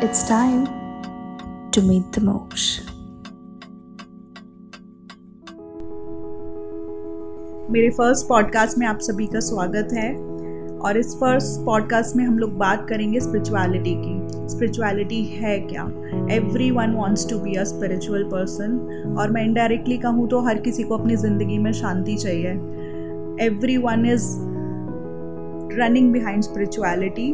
It's time to meet the Mosh. मेरे first podcast में आप सभी का स्वागत है और इस फ़र्स्ट पॉडकास्ट में हम लोग बात करेंगे स्पिरिचुअलिटी की। स्पिरिचुअलिटी है क्या? Everyone wants to be a spiritual person और मैं इनडायरेक्टली कहूँ तो हर किसी को अपनी ज़िंदगी में शांति चाहिए। Everyone is running behind spirituality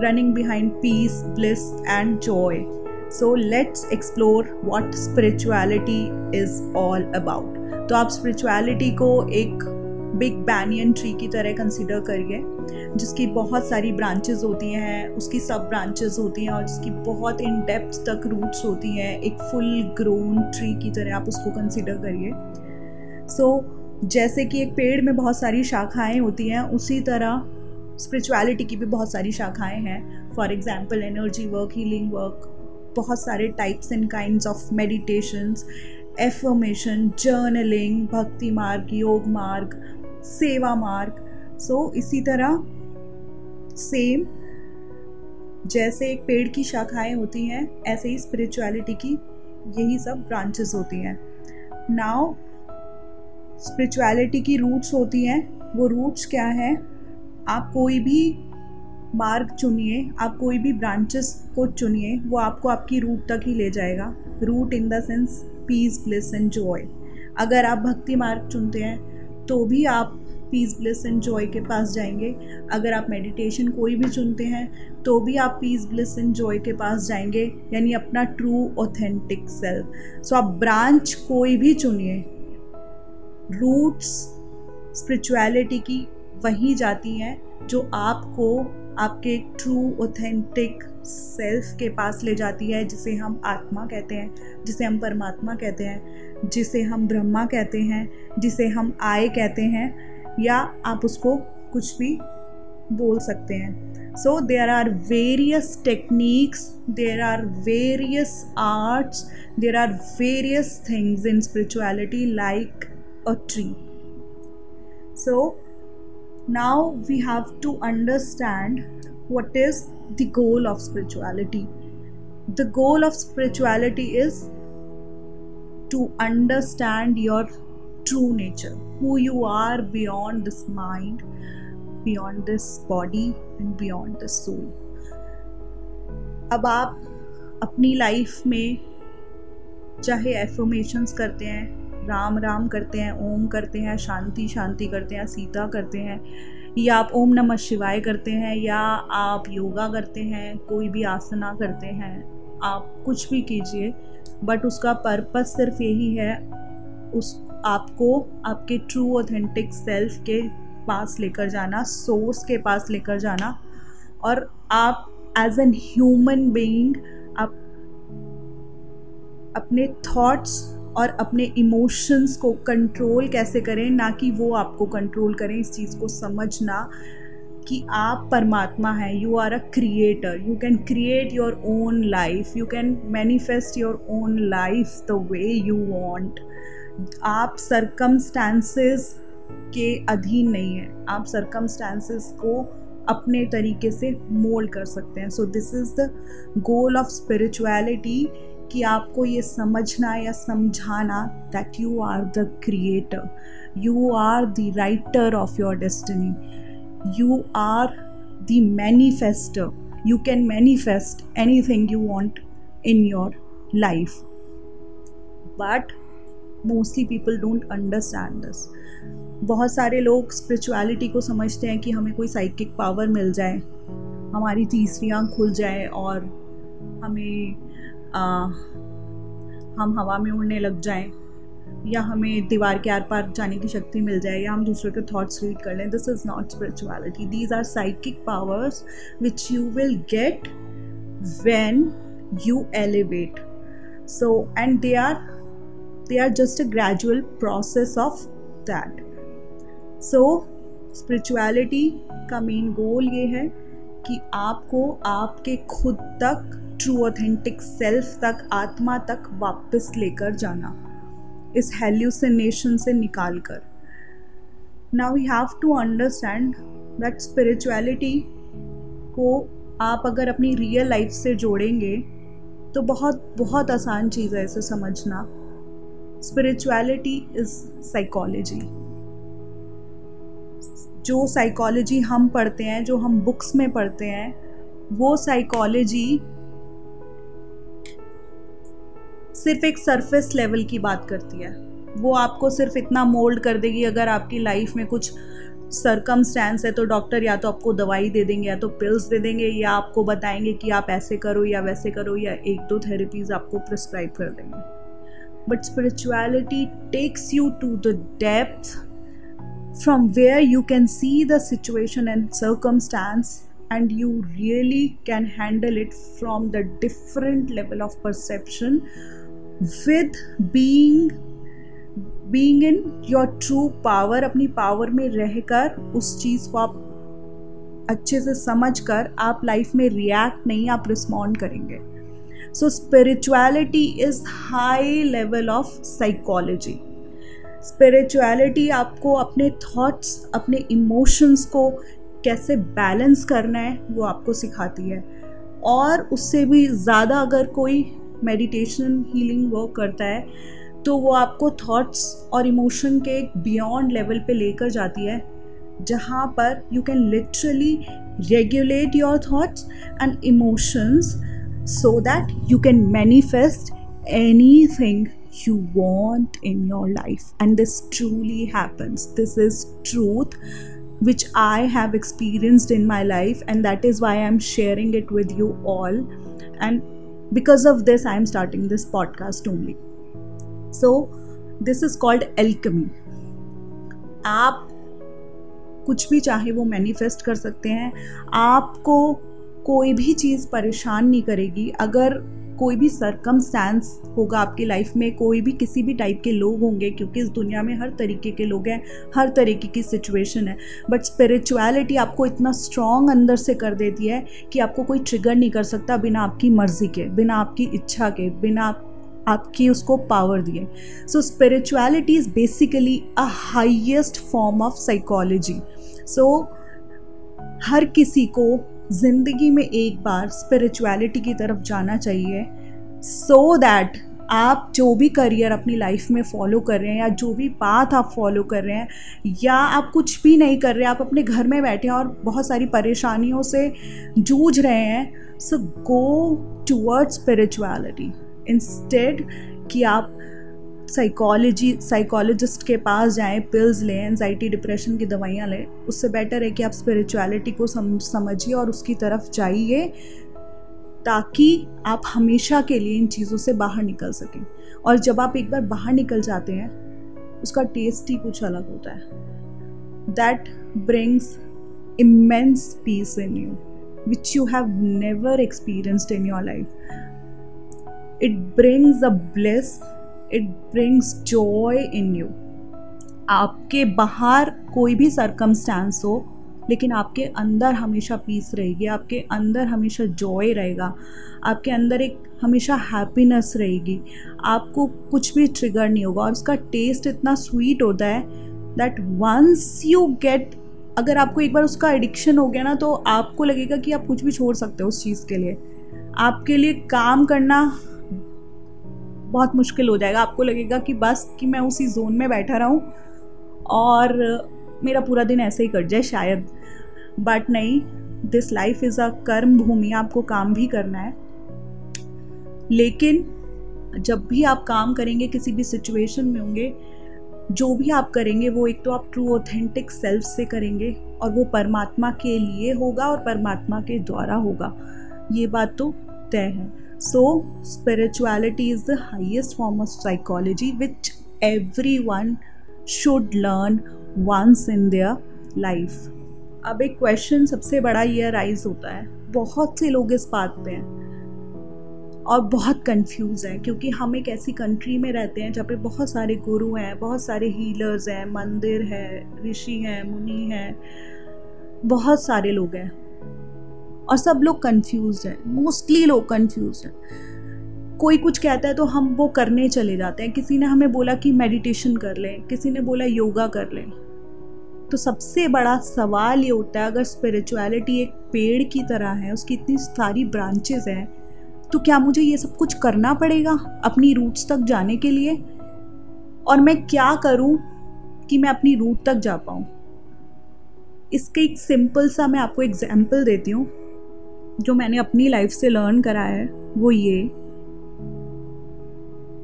running behind peace bliss and joy so let's explore what spirituality is all about तो आप स्पिरिचुअलिटी को एक बिग बैनियन ट्री की तरह कंसिडर करिए जिसकी बहुत सारी ब्रांचेस होती हैं उसकी सब ब्रांचेस होती हैं और जिसकी बहुत इन डेप्थ तक रूट्स होती हैं एक फुल ग्रोन ट्री की तरह आप उसको कंसिडर करिए। सो so, जैसे कि एक पेड़ में बहुत सारी शाखाएँ होती हैं उसी तरह स्पिरिचुअलिटी की भी बहुत सारी शाखाएँ हैं. For example energy work healing work बहुत सारे types and kind of meditations affirmation journaling भक्ति मार्ग योग मार्ग सेवा मार्ग सो so, इसी तरह सेम जैसे एक पेड़ की शाखाएँ होती हैं ऐसे ही स्पिरिचुअलिटी की यही सब ब्रांचेस होती हैं. नाउ स्पिरिचुअलिटी की रूट्स होती हैं वो रूट्स क्या है? आप कोई भी मार्ग चुनिए, आप कोई भी ब्रांचेस को चुनिए, वो आपको आपकी रूट तक ही ले जाएगा। Root in the sense peace bliss and joy अगर आप भक्ति मार्ग चुनते हैं तो भी आप पीस ब्लिस एंड जॉय के पास जाएँगे। अगर आप मेडिटेशन कोई भी चुनते हैं तो भी आप पीस ब्लिस एंड जॉय के पास जाएँगे, यानी अपना ट्रू ऑथेंटिक सेल्फ सो आप ब्रांच कोई भी चुनिए रूट्स स्पिरिचुअलिटी की वही जाती हैं जो आपको आपके ट्रू ऑथेंटिक सेल्फ के पास ले जाती है, जिसे हम आत्मा कहते हैं, जिसे हम परमात्मा कहते हैं, जिसे हम ब्रह्मा कहते हैं, जिसे हम आय कहते हैं, या आप उसको कुछ भी बोल सकते हैं। So there are various techniques there are various arts there are various things in spirituality like a tree so now we have to understand what is the goal of spirituality the goal of spirituality is to understand your true nature who you are beyond this mind beyond this body and beyond the soul अब आप अपनी life में चाहे affirmations करते हैं राम राम करते हैं, ओम करते हैं, शांति शांति करते हैं, सीता करते हैं, या आप ओम नमः शिवाय करते हैं, या आप योगा करते हैं, कोई भी आसना करते हैं, आप कुछ भी कीजिए बट उसका पर्पस सिर्फ़ यही है, उस आपको आपके ट्रू ऑथेंटिक सेल्फ के पास लेकर जाना सोर्स के पास लेकर जाना, और आप एज एन ह्यूमन बीइंग आप अपने थॉट्स और अपने इमोशंस को कंट्रोल कैसे करें, ना कि वो आपको कंट्रोल करें। इस चीज़ को समझना कि आप परमात्मा हैं you are a creator you can create your own life you can manifest your own life the way you want आप सरकमस्टांसेस के अधीन नहीं हैं। आप सरकमस्टांसेस को अपने तरीके से मोल्ड कर सकते हैं। So this is the goal of spirituality कि आपको ये समझना या समझाना that you are the creator you are the writer of your destiny you are the manifester you can manifest anything you want in your life but mostly people don't understand this बहुत सारे लोग spirituality को समझते हैं कि हमें कोई psychic power मिल जाए, हमारी तीसरी आँख खुल जाए और हमें हम हवा में उड़ने लग जाएँ, या हमें दीवार के आर पार जाने की शक्ति मिल जाए, या हम दूसरों के थॉट्स रीड कर लें this is not spirituality these are psychic powers which you will get when you elevate so and they are they are just a gradual process of that so spirituality का main goal ये है कि आपको आपके खुद तक true authentic self तक, आत्मा तक वापस लेकर जाना। इस हेल्यूसिनेशन से निकाल कर now we have to understand that spirituality को आप अगर अपनी रियल लाइफ से जोड़ेंगे तो बहुत बहुत आसान चीज़ है इसे समझना। स्पिरिचुअलिटी इज़ साइकोलॉजी जो साइकोलॉजी हम पढ़ते हैं, जो हम बुक्स में पढ़ते हैं, वो साइकोलॉजी सिर्फ़ एक सरफेस लेवल की बात करती है। वो आपको सिर्फ़ इतना मोल्ड कर देगी, अगर आपकी लाइफ में कुछ सरकम स्टैंड है तो डॉक्टर या तो आपको दवाई दे देंगे या तो पिल्स दे देंगे या आपको बताएँगे कि आप ऐसे करो या वैसे करो या एक दो थेरेपीज आपको प्रिस्क्राइब कर देंगे। But spirituality takes you to the depth from where you can see the situation and circumstance and you really can handle it from the different level of perception with being being in your true power अपनी power में रहकर, उस चीज़ को आप अच्छे से समझ कर आप लाइफ में रिएक्ट नहीं, आप रिस्पॉन्ड करेंगे। So spirituality is high level of psychology spirituality आपको अपने थॉट्स अपने इमोशंस को कैसे बैलेंस करना है, वो आपको सिखाती है। और उससे भी ज़्यादा अगर कोई मेडिटेशन हीलिंग वर्क करता है तो वो आपको थॉट्स और इमोशन के एक बियॉन्ड लेवल पे लेकर जाती है, जहाँ पर you can literally regulate your thoughts and emotions so that you can manifest anything you want in your life and this truly happens this is truth which I have experienced in my life and that is why I am sharing it with you all and because of this i am starting this podcast only so this is called alchemy आप कुछ भी चाहे वो manifest कर सकते हैं आपको कोई भी चीज़ परेशान नहीं करेगी अगर कोई भी सरकमस्टांस होगा आपकी लाइफ में, कोई भी किसी भी टाइप के लोग होंगे, क्योंकि इस दुनिया में हर तरीके के लोग हैं, हर तरीके की सिचुएशन है। बट स्पिरिचुअलिटी आपको इतना स्ट्रॉन्ग अंदर से कर देती है कि आपको कोई ट्रिगर नहीं कर सकता बिना आपकी मर्ज़ी के, बिना आपकी इच्छा के, बिना आपकी उसको पावर दिए। So spirituality is basically a highest form of psychology so हर किसी को ज़िंदगी में एक बार स्पिरिचुअलिटी की तरफ़ जाना चाहिए सो so दैट आप जो भी करियर अपनी लाइफ में फॉलो कर रहे हैं या जो भी पाथ आप फॉलो कर रहे हैं, या आप कुछ भी नहीं कर रहे हैं आप अपने घर में बैठे हैं और बहुत सारी परेशानियों से जूझ रहे हैं so go toward spirituality instead कि आप साइकोलॉजी साइकोलॉजिस्ट के पास जाएँ पिल्स लें एनजाइटी डिप्रेशन की दवाइयाँ लें उससे बेटर है कि आप स्पिरिचुअलिटी को सम, समझिए और उसकी तरफ़ जाइए ताकि आप हमेशा के लिए इन चीज़ों से बाहर निकल सकें। और जब आप एक बार बाहर निकल जाते हैं उसका टेस्ट ही कुछ अलग होता है। That brings immense peace in you which you have never experienced in your life it brings a bliss it brings joy in you आपके बाहर कोई भी सरकमस्टांस हो, लेकिन आपके अंदर हमेशा पीस रहेगी, आपके अंदर हमेशा जॉय रहेगा, आपके अंदर एक हमेशा हैप्पीनेस रहेगी। आपको कुछ भी ट्रिगर नहीं होगा और उसका टेस्ट इतना स्वीट होता है दैट वंस यू गेट अगर आपको एक बार उसका एडिक्शन हो गया ना तो आपको लगेगा कि आप कुछ भी छोड़ सकते हो उस चीज़ के लिए। आपके लिए काम करना बहुत मुश्किल हो जाएगा। आपको लगेगा कि बस कि मैं उसी जोन में बैठा रहूँ और मेरा पूरा दिन ऐसे ही कट जाए शायद। बट नहीं दिस लाइफ इज़ अ कर्म भूमि, आपको काम भी करना है। लेकिन जब भी आप काम करेंगे, किसी भी सिचुएशन में होंगे, जो भी आप करेंगे, वो एक तो आप ट्रू ऑथेंटिक सेल्फ से करेंगे और वो परमात्मा के लिए होगा और परमात्मा के द्वारा होगा। ये बात तो तय है। So, spirituality is the highest form of psychology which everyone should learn once in their life. अब एक क्वेश्चन सबसे बड़ा ये राइज होता है बहुत से लोग इस बात पे हैं और बहुत कंफ्यूज हैं क्योंकि हम एक ऐसी कंट्री में रहते हैं जहाँ पे बहुत सारे गुरु हैं बहुत सारे हीलर्स हैं मंदिर है ऋषि हैं मुनि हैं बहुत सारे लोग हैं और सब लोग कंफ्यूज हैं मोस्टली लोग कंफ्यूज हैं। कोई कुछ कहता है तो हम वो करने चले जाते हैं। किसी ने हमें बोला कि मेडिटेशन कर लें, किसी ने बोला योगा कर लें। तो सबसे बड़ा सवाल ये होता है, अगर स्पिरिचुअलिटी एक पेड़ की तरह है, उसकी इतनी सारी ब्रांचेस हैं तो क्या मुझे ये सब कुछ करना पड़ेगा अपनी रूट्स तक जाने के लिए? और मैं क्या करूँ कि मैं अपनी रूट तक जा पाऊँ? इसके एक सिंपल सा मैं आपको एग्ज़ाम्पल देती हूँ। जो मैंने अपनी लाइफ से लर्न करा है, वो ये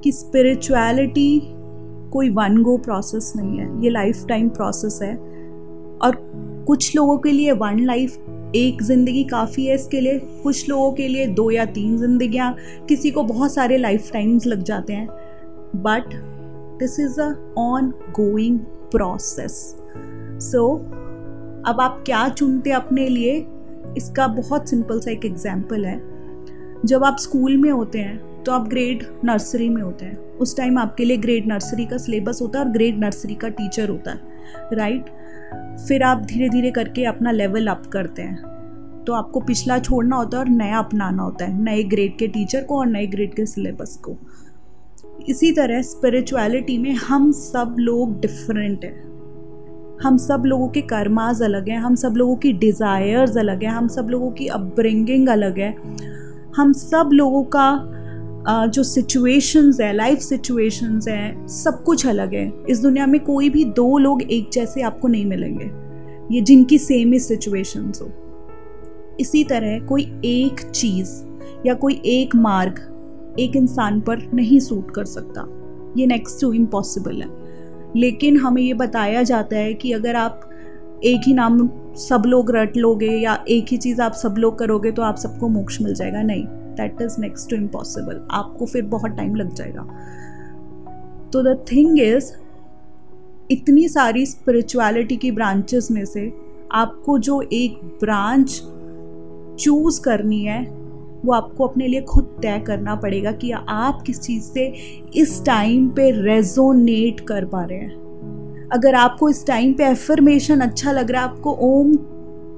कि स्पिरिचुअलिटी कोई वन गो प्रोसेस नहीं है। ये लाइफ टाइम प्रोसेस है। और कुछ लोगों के लिए वन लाइफ एक ज़िंदगी काफ़ी है इसके लिए। कुछ लोगों के लिए दो या तीन जिंदगियाँ। किसी को बहुत सारे लाइफ टाइम्स लग जाते हैं। But this is a ongoing process so अब आप क्या चुनते अपने लिए? इसका बहुत सिंपल सा एक एग्ज़ाम्पल है। जब आप स्कूल में होते हैं तो आप ग्रेड नर्सरी में होते हैं। उस टाइम आपके लिए ग्रेड नर्सरी का सिलेबस होता है और ग्रेड नर्सरी का टीचर होता है राइट फिर आप धीरे धीरे करके अपना लेवल अप करते हैं। तो आपको पिछला छोड़ना होता है और नया अपनाना होता है, नए ग्रेड के टीचर को और नए ग्रेड के सिलेबस को। इसी तरह स्पिरिचुअलिटी में हम सब लोग डिफरेंट हैं। हम सब लोगों के कर्माज अलग हैं, हम सब लोगों की डिज़ायर्स अलग हैं, हम सब लोगों की अपब्रिंगिंग अलग है। हम सब लोगों का जो सिचुएशंस है लाइफ सिचुएशंस हैं, सब कुछ अलग है। इस दुनिया में कोई भी दो लोग एक जैसे आपको नहीं मिलेंगे। ये जिनकी सेम ही सिचुएशंस हो। इसी तरह कोई एक चीज़ या कोई एक मार्ग एक इंसान पर नहीं सूट कर सकता। ये नेक्स्ट टू इम्पॉसिबल है। लेकिन हमें ये बताया जाता है कि अगर आप एक ही नाम सब लोग रट लोगे या एक ही चीज़ आप सब लोग करोगे तो आप सबको मोक्ष मिल जाएगा। नहीं that is next to impossible आपको फिर बहुत टाइम लग जाएगा। तो द थिंग इज़ इतनी सारी स्पिरिचुअलिटी की ब्रांचेस में से आपको जो एक ब्रांच चूज़ करनी है वो आपको अपने लिए खुद तय करना पड़ेगा कि आप किस चीज़ से इस टाइम पे रेजोनेट कर पा रहे हैं। अगर आपको इस टाइम पे एफर्मेशन अच्छा लग रहा है, आपको ओम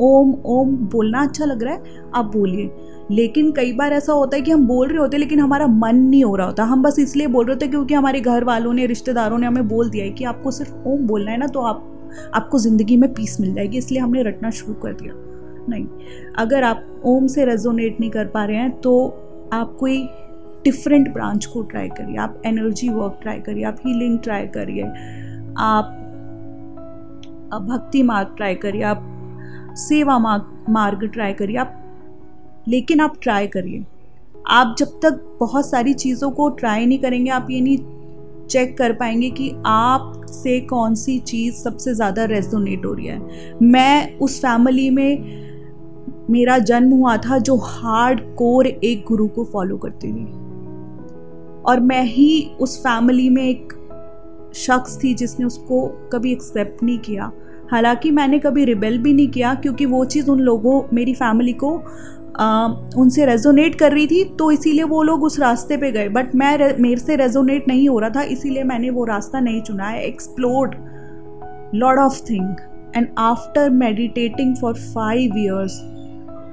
ओम ओम बोलना अच्छा लग रहा है, आप बोलिए। लेकिन कई बार ऐसा होता है कि हम बोल रहे होते हैं, लेकिन हमारा मन नहीं हो रहा होता। हम बस इसलिए बोल रहे होते हैं क्योंकि हमारे घर वालों ने, रिश्तेदारों ने हमें बोल दिया है कि आपको सिर्फ़ ओम बोलना है ना तो आप, आपको ज़िंदगी में पीस मिल जाएगी। इसलिए हमने रटना शुरू कर दिया। नहीं, अगर आप ओम से रेजोनेट नहीं कर पा रहे हैं तो आप कोई डिफरेंट ब्रांच को ट्राई करिए। आप एनर्जी वर्क ट्राई करिए, आप हीलिंग ट्राई करिए, आप भक्ति मार्ग ट्राई करिए, आप सेवा मार्ग मार्ग ट्राई करिए, आप लेकिन आप ट्राई करिए। आप जब तक बहुत सारी चीज़ों को ट्राई नहीं करेंगे, आप ये नहीं चेक कर पाएँगे कि आप से कौन सी चीज़ सबसे ज़्यादा रेजोनेट हो रही है। मैं उस फैमिली में मेरा जन्म हुआ था जो हार्ड कोर एक गुरु को फॉलो करती थी। और मैं ही उस फैमिली में एक शख्स थी जिसने उसको कभी एक्सेप्ट नहीं किया। हालाँकि मैंने कभी रिबेल भी नहीं किया क्योंकि वो चीज़ उन लोगों मेरी फैमिली को आ, उनसे रेजोनेट कर रही थी तो इसीलिए वो लोग उस रास्ते पे गए। बट मैं मेरे से रेजोनेट नहीं हो रहा था इसीलिए मैंने वो रास्ता नहीं चुना है। Explored lot of thing and after meditating for five years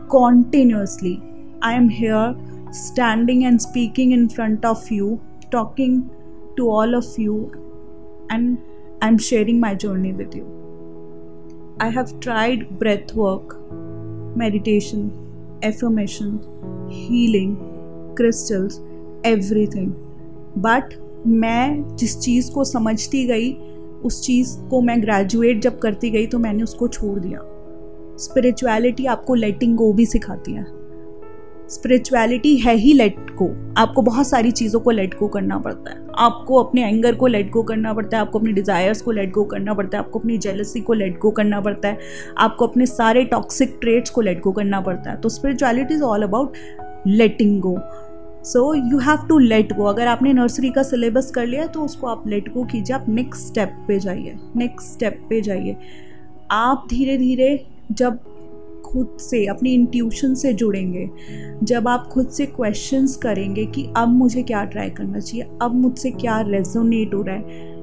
continuously. I am here standing and speaking in front of you, talking to all of you, and I'm sharing my journey with you. I have tried breath work, meditation, affirmation, healing, crystals, everything. But मैं जिस चीज़ को समझती गई उस चीज़ को मैं graduate जब करती गई तो मैंने उसको छोड़ दिया स्पिरिचुअलिटी आपको लेटिंग गो भी सिखाती है। स्पिरिचुअलिटी है ही लेट गो आपको बहुत सारी चीज़ों को लेट गो करना पड़ता है। आपको अपने एंगर को लेट गो करना पड़ता है, आपको अपने डिज़ायर्स को लेट गो करना पड़ता है, आपको अपनी जेलसी को लेट गो करना पड़ता है, आपको अपने सारे टॉक्सिक ट्रेड्स को लेट गो करना पड़ता है। तो spirituality is all about letting go so you have to let go अगर आपने नर्सरी का सिलेबस कर लिया तो उसको आप लेट गो कीजिए। आप नेक्स्ट स्टेप पे जाइए। नेक्स्ट स्टेप पे जाइए। आप धीरे धीरे जब खुद से, अपनी इंट्यूशन से जुड़ेंगे, जब आप खुद से क्वेश्चंस करेंगे कि अब मुझे क्या ट्राई करना चाहिए, अब मुझसे क्या रेजोनेट हो रहा है,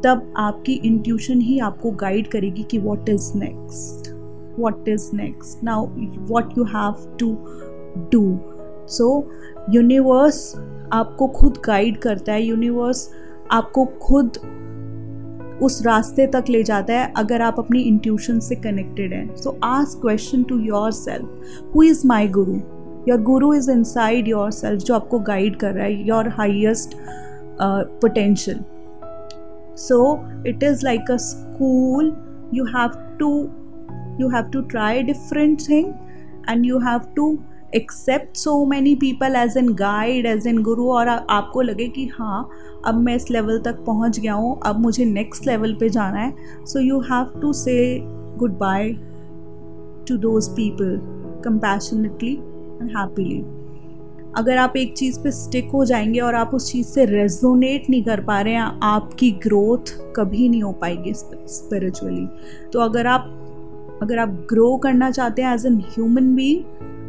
तब आपकी इंट्यूशन ही आपको गाइड करेगी कि what is next what is next now what you have to do so universe आपको खुद गाइड करता है यूनिवर्स आपको खुद उस रास्ते तक ले जाता है अगर आप अपनी इंट्यूशन से कनेक्टेड हैं। So ask question to yourself who is my guru your guru is inside yourself जो आपको गाइड कर रहा है your highest potential so it is like a school you have to you have to try different thing and you have to accept so many people as an guide as an guru और आपको लगे कि हाँ अब मैं इस level तक पहुँच गया हूँ, अब मुझे नेक्स्ट लेवल पे जाना है। So you have to say goodbye to those people compassionately and happily अगर आप एक चीज़ पे स्टिक हो जाएँगे और आप उस चीज़ से रेजोनेट नहीं कर पा रहे हैं, आपकी ग्रोथ कभी नहीं हो पाएगी स्पिरिचुअली तो अगर आप अगर आप ग्रो करना चाहते हैं एज एन ह्यूमन बींग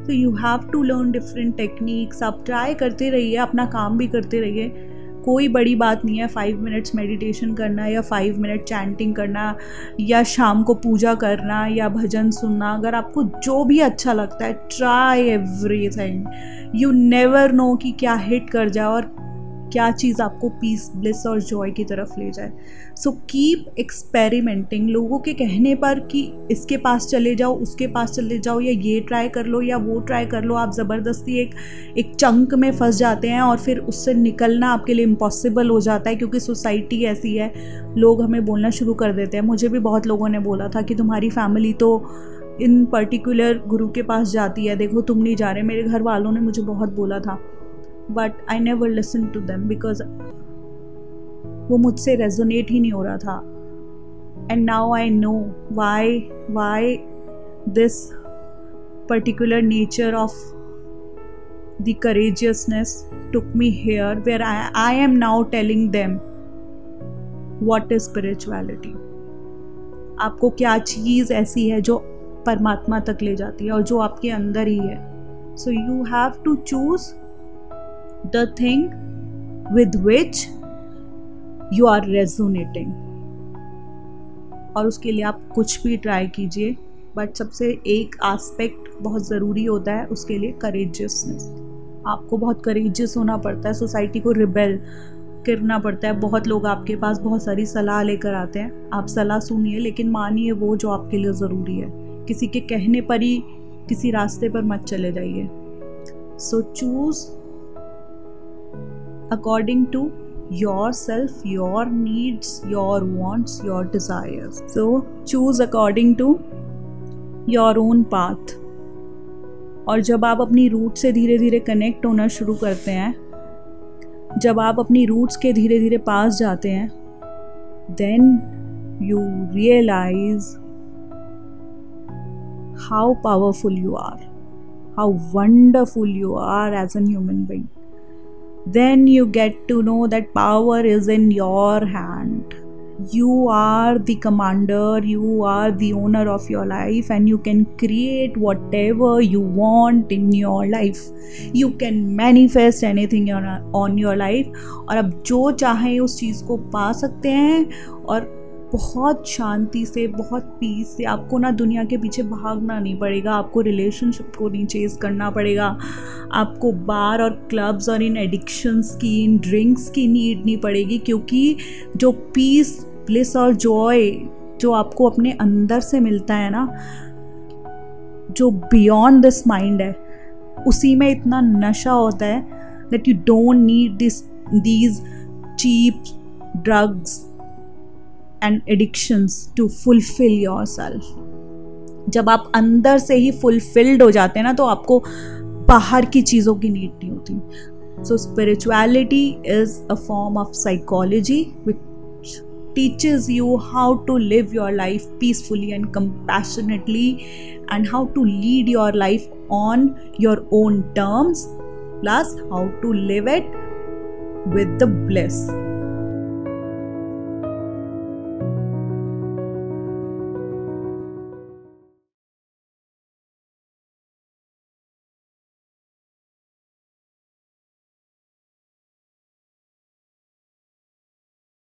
तो you have to learn different techniques आप ट्राई करते रहिए, अपना काम भी करते रहिए। कोई बड़ी बात नहीं है फाइव मिनट्स मेडिटेशन करना या फाइव मिनट चैंटिंग करना या शाम को पूजा करना या भजन सुनना। अगर आपको जो भी अच्छा लगता है try everything you never know कि क्या हिट कर जाए और क्या चीज़ आपको पीस ब्लिस और जॉय की तरफ़ ले जाए। सो कीप एक्सपेरिमेंटिंग लोगों के कहने पर कि इसके पास चले जाओ, उसके पास चले जाओ, या ये ट्राई कर लो, या वो ट्राई कर लो, आप ज़बरदस्ती एक एक चंक में फंस जाते हैं और फिर उससे निकलना आपके लिए इम्पॉसिबल हो जाता है, क्योंकि सोसाइटी ऐसी है, लोग हमें बोलना शुरू कर देते हैं। मुझे भी बहुत लोगों ने बोला था कि तुम्हारी फैमिली तो इन पर्टिकुलर गुरु के पास जाती है। देखो, तुम नहीं जा रहे, मेरे घर वालों ने मुझे बहुत बोला था। But I never listen to them because वो मुझसे रेजोनेट ही नहीं हो रहा था। And now I know why why this particular nature of the courageousness took me here where I I am now telling them what is spirituality आपको क्या चीज़ ऐसी है जो परमात्मा तक ले जाती है और जो आपके अंदर ही है। So you have to choose the thing with which you are resonating. और उसके लिए आप कुछ भी ट्राई कीजिए बट सबसे एक आस्पेक्ट बहुत ज़रूरी होता है उसके लिए करेजियसनेस आपको बहुत करेजियस होना पड़ता है सोसाइटी को रिबेल करना पड़ता है. बहुत लोग आपके पास बहुत सारी सलाह लेकर आते हैं. आप सलाह सुनिए, लेकिन मानिए वो जो आपके लिए ज़रूरी है. किसी के कहने पर ही, किसी रास्ते पर मत चले जाइए. So choose according to yourself, your needs, your wants, your desires. So choose according to your own path. और जब आप अपनी रूट से धीरे धीरे कनेक्ट होना शुरू करते हैं जब आप अपनी रूट्स के धीरे धीरे पास जाते हैं then you realize how powerful you are how wonderful you are as an human being then you get to know that power is in your hand you are the commander you are the owner of your life and you can create whatever you want in your life you can manifest anything on your life और अब जो चाहें उस चीज़ को पा सकते हैं और बहुत शांति से, बहुत पीस से आपको ना दुनिया के पीछे भागना नहीं पड़ेगा, आपको रिलेशनशिप को नहीं चेज करना पड़ेगा। आपको बार और क्लब्स और इन एडिक्शंस की, इन ड्रिंक्स की नीड नहीं पड़ेगी क्योंकि जो पीस ब्लिस और जॉय जो आपको अपने अंदर से मिलता है ना, जो बियॉन्ड दिस माइंड है, उसी में इतना नशा होता है that you don't need this these cheap drugs and addictions to fulfil your self जब आप अंदर से ही फुलफिल्ड हो जाते हैं ना तो आपको बाहर की चीज़ों की नीड नहीं होती। So spirituality is a form of psychology which teaches you how to live your life peacefully and compassionately and how to lead your life on your own terms plus how to live it with the bless